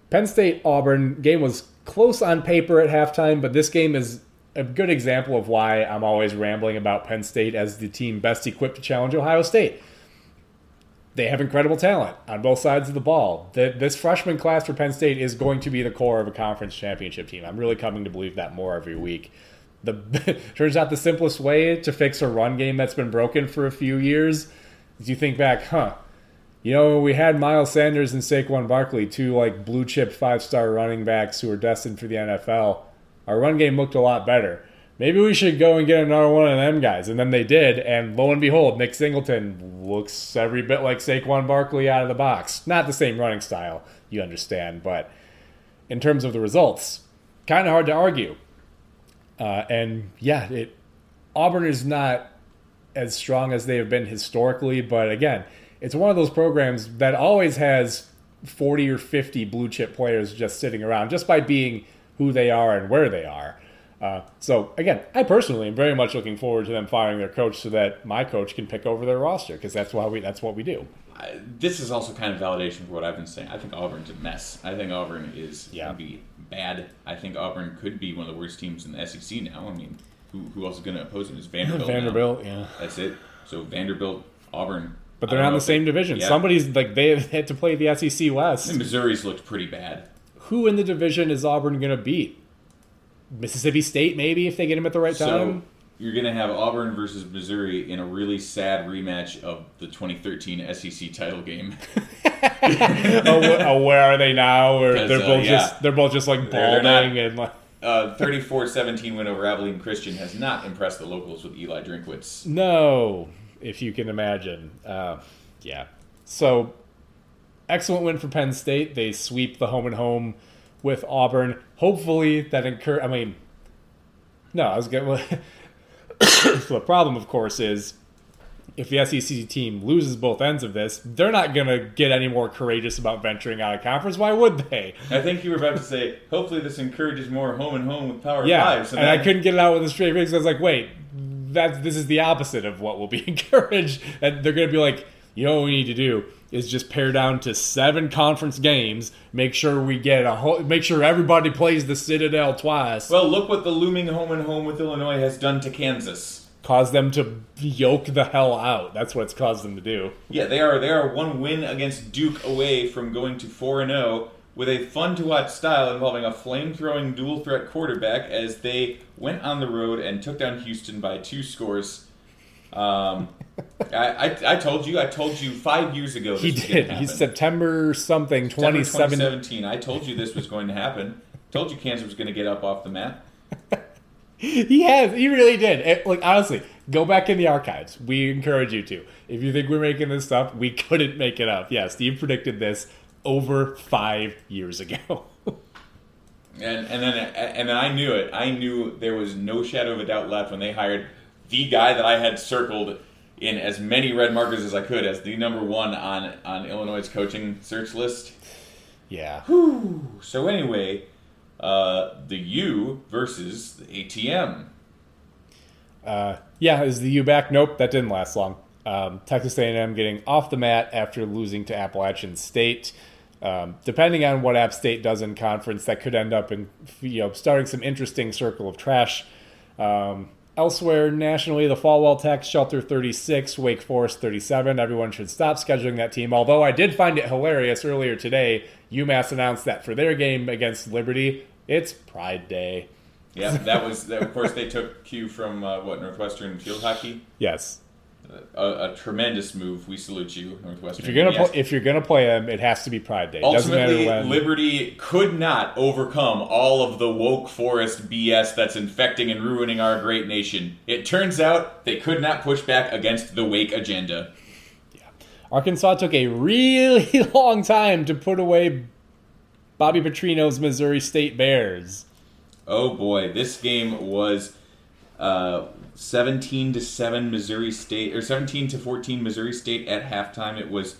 Penn State Auburn game was close on paper at halftime, but this game is a good example of why I'm always rambling about Penn State as the team best equipped to challenge Ohio State. They have incredible talent on both sides of the ball. The, this freshman class for Penn State is going to be the core of a conference championship team. I'm really coming to believe that more every week. The turns out the simplest way to fix a run game that's been broken for a few years is you think back, huh? You know, we had Miles Sanders and Saquon Barkley, two like blue chip five star running backs who were destined for the NFL. Our run game looked a lot better. Maybe we should go and get another one of them guys. And then they did, and lo and behold, Nick Singleton looks every bit like Saquon Barkley out of the box. Not the same running style, you understand, but in terms of the results, kind of hard to argue. Uh, and yeah, it Auburn is not as strong as they have been historically, but again, it's one of those programs that always has 40 or 50 blue chip players just sitting around just by being who they are and where they are. Uh, so again, I personally am very much looking forward to them firing their coach so that my coach can pick over their roster because that's why we that's what we do. I, this is also kind of validation for what I've been saying. I think Auburn's a mess. I think Auburn is Yeah. going to be bad. I think Auburn could be one of the worst teams in the SEC now. I mean, who, who else is going to oppose them? Is Vanderbilt? now. Vanderbilt, yeah. That's it. So Vanderbilt, Auburn, but they're not in the same they- division. yeah. Somebody's like they had to play the SEC West. Missouri's looked pretty bad. Who in the division is Auburn going to beat? Mississippi State, maybe if they get him at the right So time. you're going to have Auburn versus Missouri in a really sad rematch of the 2013 SEC title game. oh, oh, where are they now? Or they're uh, both yeah. just they're both just like They're- they're not- balding and like Uh, 34-17 win over Abilene Christian has not impressed the locals with Eli Drinkwitz. no, if you can imagine. Uh, yeah. So excellent win for Penn State. They sweep the home and home with Auburn. Hopefully that incur. I mean, no, I was going. so the problem, of course, is if the SEC team loses both ends of this, they're not going to get any more courageous about venturing out of conference. Why would they? I think you were about to say, hopefully this encourages more home and home with Power Yeah, Fives. and I couldn't get it out with a straight face. I was like, wait, that this is the opposite of what will be encouraged. And they're going to be like, you know what we need to do is just pare down to seven conference games. Make sure we get a whole. Make sure everybody plays the Citadel twice. Well, look what the looming home and home with Illinois has done to Kansas. cause them to yoke the hell out. That's what it's caused them to do. Yeah, they are they are one win against Duke away from going to 4 and 0 with a fun to watch style involving a flame-throwing dual threat quarterback as they went on the road and took down Houston by two scores. Um, I, I, I told you, I told you five years ago. This He did. He's September something September 2017. I told you this was going to happen. told you Kansas was going to get up off the mat. He has. He really did. It- like honestly, go back in the archives. We encourage you to. If you think we're making this up, we couldn't make it up. Yeah, Steve predicted this over five years ago. And and then and then I knew it. I knew there was no shadow of a doubt left when they hired the guy that I had circled in as many red markers as I could as the number one on on Illinois' coaching search list. yeah. So anyway, uh, the U versus the ATM. Uh, yeah, is the U back? Nope, that didn't last long. Um, Texas A&M getting off the mat after losing to Appalachian State. Um, depending on what App State does in conference, that could end up in you know starting some interesting circle of trash. Um, elsewhere nationally, the Falwell Tech Shelter 36, Wake Forest 37. Everyone should stop scheduling that team. Although I did find it hilarious earlier today, UMass announced that for their game against Liberty, it's Pride Day. Yeah, that was that, of course they took cue from uh, what Northwestern field hockey. Yes, A, a tremendous move. We salute you, Northwestern. If you're gonna Yes. play, if you're gonna play them, it has to be Pride Day. Ultimately, when. Liberty could not overcome all of the woke forest BS that's infecting and ruining our great nation. It turns out they could not push back against the Wake agenda. Yeah. Arkansas took a really long time to put away Bobby Petrino's Missouri State Bears. Oh boy, this game was uh, 17 to 7 Missouri State or 17 to 14 Missouri State at halftime. It was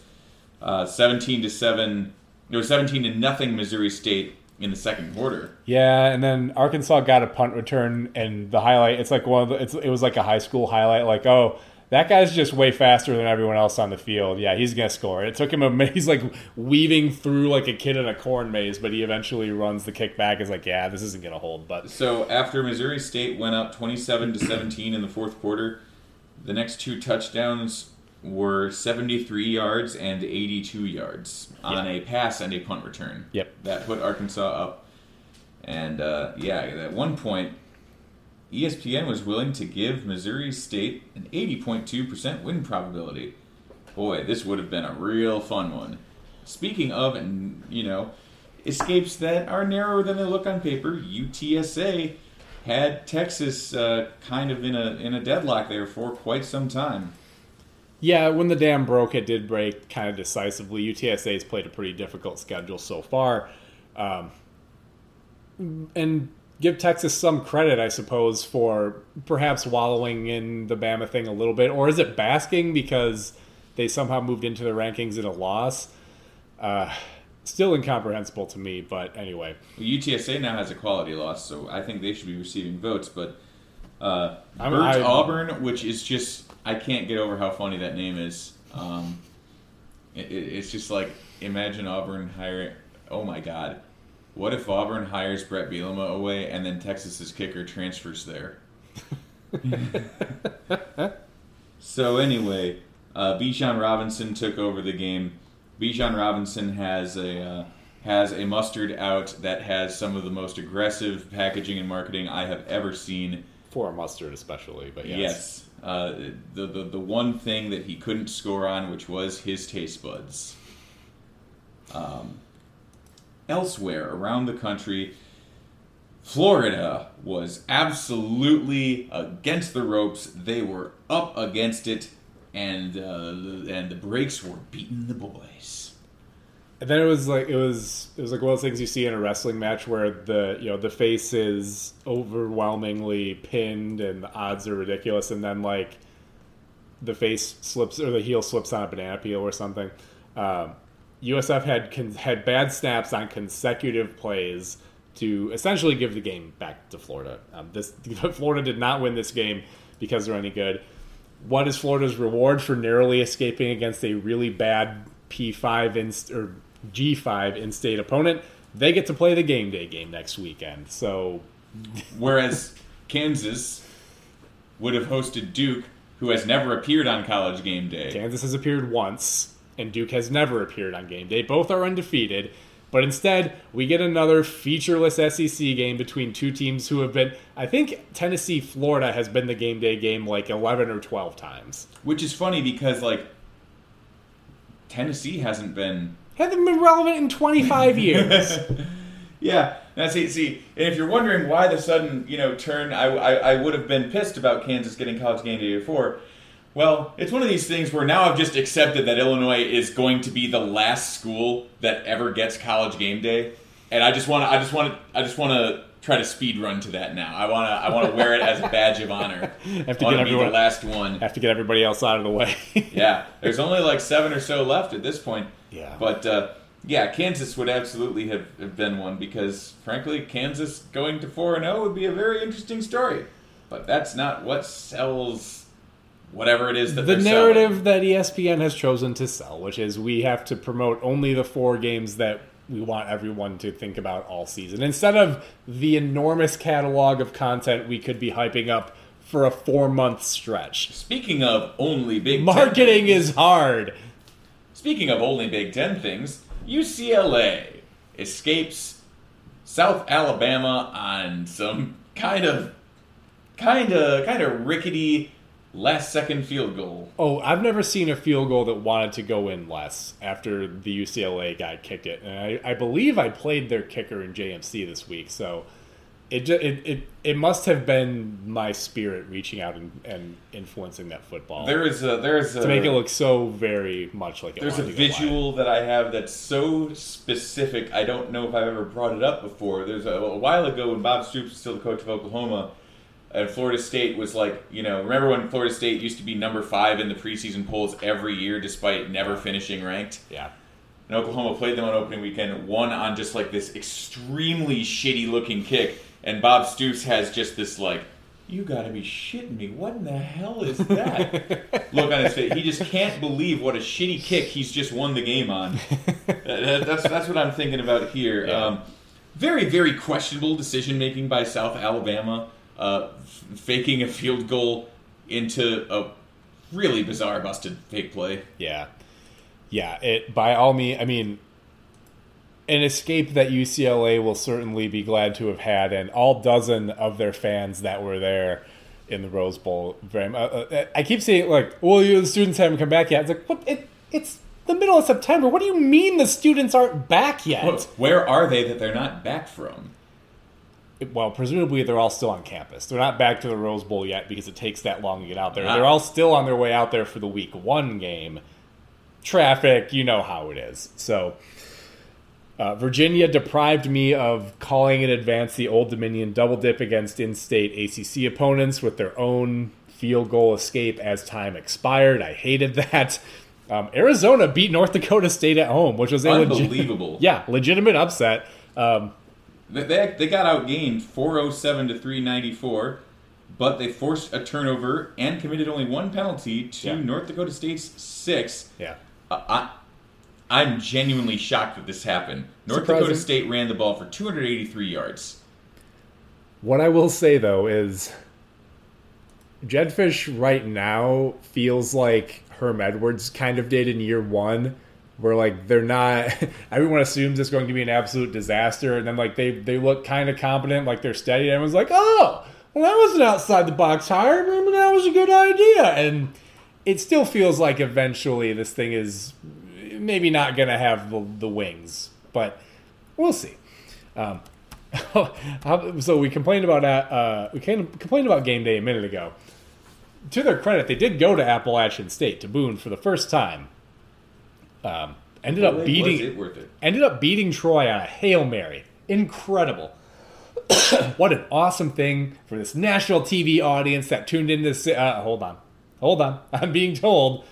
uh, 17 to 7 it was 17 to nothing Missouri State in the second quarter. Yeah, and then Arkansas got a punt return, and the highlight. It's like one of the. It's, it was like a high school highlight. Like, oh, that guy's just way faster than everyone else on the field. Yeah, he's gonna score. It took him a. He's like weaving through like a kid in a corn maze, but he eventually runs the kick back. Is like, yeah, this isn't gonna hold. But So after Missouri State went up 27 to 17 in the fourth quarter, the next two touchdowns were 73 yards and 82 yards on a pass and a punt return. Yep. That put Arkansas up. And uh, yeah, at one point, ESPN was willing to give Missouri State an 80.2% win probability. Boy, this would have been a real fun one. Speaking of, and you know, escapes that are narrower than they look on paper, UTSA had Texas uh, kind of in a in a deadlock there for quite some time. Yeah, when the dam broke, it did break kind of decisively. UTSA has played a pretty difficult schedule so far. Um, and give Texas some credit, I suppose, for perhaps wallowing in the Bama thing a little bit. Or is it basking because they somehow moved into the rankings in a loss? Uh, still incomprehensible to me, but anyway. Well, UTSA now has a quality loss, so I think they should be receiving votes. But uh, I- Auburn, which is just I can't get over how funny that name is. Um, it- it's just like imagine Auburn hiring. Oh my God, what if Auburn hires Bret Bielema away and then Texas's kicker transfers there? so anyway, Uh, Bijan Robinson took over the game. Bijan Robinson has a uh, has a mustard out that has some of the most aggressive packaging and marketing I have ever seen. For a mustard, especially, but yes. Yes. Uh, the, the the one thing that he couldn't score on, which was his taste buds. Um, elsewhere around the country, Florida was absolutely against the ropes. They were up against it, and uh, and the brakes were beating the boys. And then it was like it was it was like one of those things you see in a wrestling match where the you know the face is overwhelmingly pinned and the odds are ridiculous, and then like the face slips or the heel slips on a banana peel or something. Um, USF had con- had bad snaps on consecutive plays to essentially give the game back to Florida. Um, this Florida did not win this game because they're any good. What is Florida's reward for narrowly escaping against a really bad P5 in, or G5 in-state opponent? They get to play the game day game next weekend. So Whereas Kansas would have hosted Duke, who has never appeared on College Game Day. Kansas has appeared once, and Duke has never appeared on game day. Both are undefeated, but instead we get another featureless SEC game between two teams who have been. I think Tennessee Florida has been the game day game like eleven or twelve times. Which is funny because like Tennessee hasn't been Haven't been relevant in twenty five years. Yeah, now see, see, and if you're wondering why the sudden, you know, turn, I, I, I would have been pissed about Kansas getting college game day before. Well, it's one of these things where now I've just accepted that Illinois is going to be the last school that ever gets college game day, and I just want to, I just want to, I just want to try to speed run to that now. I want to, I want to wear it as a badge of honor. Have to I get be the last one. have to get everybody else out of the way. Yeah, there's only like seven or so left at this point. Yeah. But uh, yeah, Kansas would absolutely have, have been one because, frankly, Kansas going to four and zero would be a very interesting story. But that's not what sells whatever it is that the narrative that E ESPN has chosen to sell, which is we have to promote only the four games that we want everyone to think about all season, instead of the enormous catalog of content we could be hyping up for a four month stretch. Speaking of only Big Ten Marketing things- is hard. Speaking of only Big Ten things, UCLA escapes South Alabama on some kind of, kind of, kind of rickety last second field goal. Oh, I've never seen a field goal that wanted to go in less after the UCLA guy kicked it, and I, I believe I played their kicker in JMC this week, so it ju- it it, it must have been my spirit reaching out and, and influencing that football There is a there's a to make it look so very much like there's a wanted to go wide. visual that I have that's so specific. I don't know if I've ever brought it up before. There's a, a while ago when Bob Stoops was still the coach of Oklahoma, and Florida State was like, you know, remember when Florida State used to be number five in the preseason polls every year despite never finishing ranked? Yeah, And Oklahoma played them on opening weekend, won on just like this extremely shitty looking kick. And Bob Stoops has just this like, you gotta be shitting me. What in the hell is that? Look on his face. He just can't believe what a shitty kick he's just won the game on. That's, that's what I'm thinking about here. Yeah. Um, very, very questionable decision making by South Alabama, uh, f- faking a field goal into a really bizarre busted fake play. yeah, yeah. It by all means, I mean, an escape that UCLA will certainly be glad to have had, and all dozen of their fans that were there in the Rose Bowl. Very, uh, uh, I keep saying like, "Well, you know, the students haven't come back yet." It's like, what? It, it's the middle of September. What do you mean the students aren't back yet? Where are they that they're not back from? Well, presumably they're all still on campus. They're not back to the Rose Bowl yet because it takes that long to get out there. Ah. They're all still on their way out there for the week one game. Traffic, you know how it is. So, uh, Virginia deprived me of calling in advance the Old Dominion double dip against in state ACC opponents with their own field goal escape as time expired. I hated that. Um, Arizona beat North Dakota State at home, which was a Unbelievable. yeah, legitimate upset. Um, They, they, they got outgained 407 to 394, but they forced a turnover and committed only one penalty to Yeah. North Dakota State's six. yeah. Uh, I, I'm genuinely shocked that this happened. North Surprising. Dakota State ran the ball for 283 yards. What I will say though is Jedd Fisch right now feels like Herm Edwards kind of did in year one, where like they're not. Everyone assumes it's going to be an absolute disaster, and then like they they look kind of competent, like they're steady. And everyone's like, oh, well, that was an outside the box hire. Maybe that was a good idea, and it still feels like eventually this thing is maybe not going to have the, the wings, but we'll see. Um, so we complained about uh, we complained about game day a minute ago. To their credit, they did go to Appalachian State to Boone for the first time. Um, ended up beating ended up beating Troy on a hail mary. Incredible. what an awesome thing for this national TV audience that tuned in this. Uh, hold on, hold on. I'm being told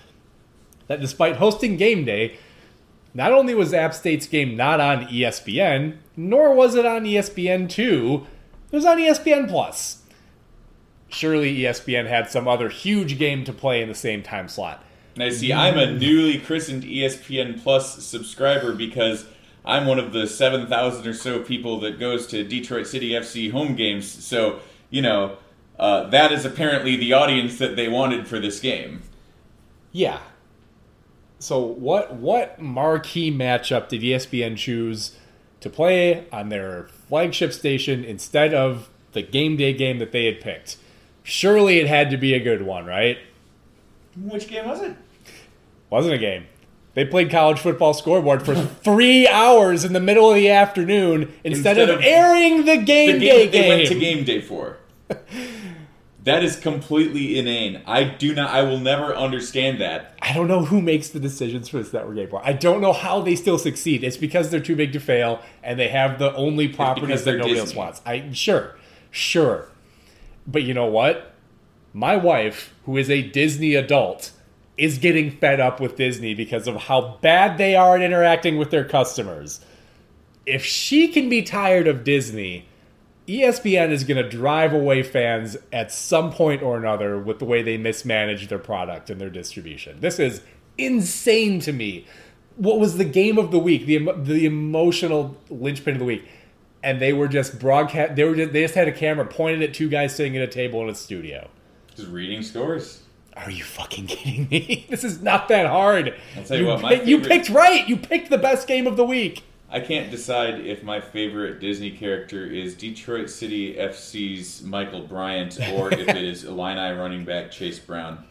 that despite hosting game day, not only was App State's game not on ESPN, nor was it on ESPN 2, it was on ESPN Plus. Surely ESPN had some other huge game to play in the same time slot. Now, see, I'm a newly christened ESPN Plus subscriber because I'm one of the 7,000 or so people that goes to Detroit City FC home games. So, you know, uh, that is apparently the audience that they wanted for this game. Yeah, so what what marquee matchup did ESPN choose to play on their flagship station instead of the game day game that they had picked? Surely it had to be a good one, right? Which game was it? Wasn't a game. They played college football scoreboard for three hours in the middle of the afternoon instead, instead of, of, airing the game, the game day game. Went to game day for. That is completely inane. I do not. I will never understand that. I don't know who makes the decisions for this network anymore. I don't know how they still succeed. It's because they're too big to fail, and they have the only properties that nobody Disney. else wants. I sure, sure, but you know what? My wife, who is a Disney adult, is getting fed up with Disney because of how bad they are at interacting with their customers. If she can be tired of Disney ESPN is going to drive away fans at some point or another with the way they mismanage their product and their distribution. This is insane to me. What was the game of the week? The the emotional linchpin of the week, and they were just broadcast. They were just, they just had a camera pointed at two guys sitting at a table in a studio, just reading scores. Are you fucking kidding me? This is not that hard. I'll tell you, you what, favorite... you picked right. You picked the best game of the week. I can't decide if my favorite Disney character is Detroit City FC's Michael Bryant or if it is Illini running back Chase Brown.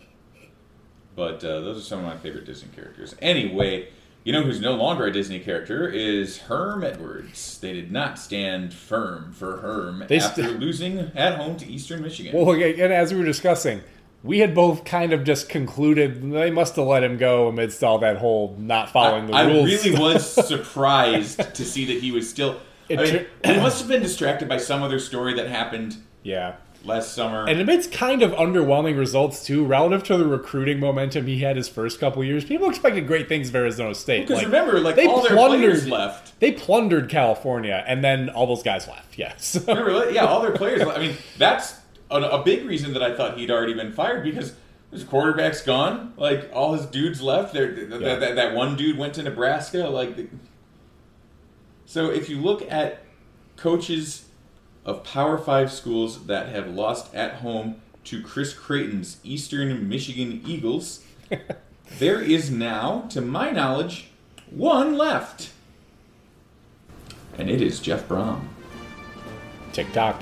But uh, those are some of my favorite Disney characters. Anyway, you know who's no longer a Disney character is Herm Edwards. They did not stand firm for Herm they after st- losing at home to Eastern Michigan. Well, again, as we were discussing, we had both kind of just concluded they must have let him go amidst all that whole not following the I, rules. I really was surprised to see that he was still. I mean, he must have been distracted by some other story that happened. Yeah. Last summer, and amidst kind of underwhelming results too, relative to the recruiting momentum he had his first couple years, people expected great things of Arizona State. Because like, remember, like they all plundered, their players left. They plundered California, and then all those guys left. Yes, yeah, so. yeah, all their players. Left. I mean, that's a, big reason that I thought he'd already been fired because his quarterback's gone. Like all his dudes left. There, yeah. that, one dude went to Nebraska. Like, the, so if you look at coaches of Power Five schools that have lost at home to Chris Creighton's Eastern Michigan Eagles, there is now, to my knowledge, one left, and it is Jeff Brohm. TikTok.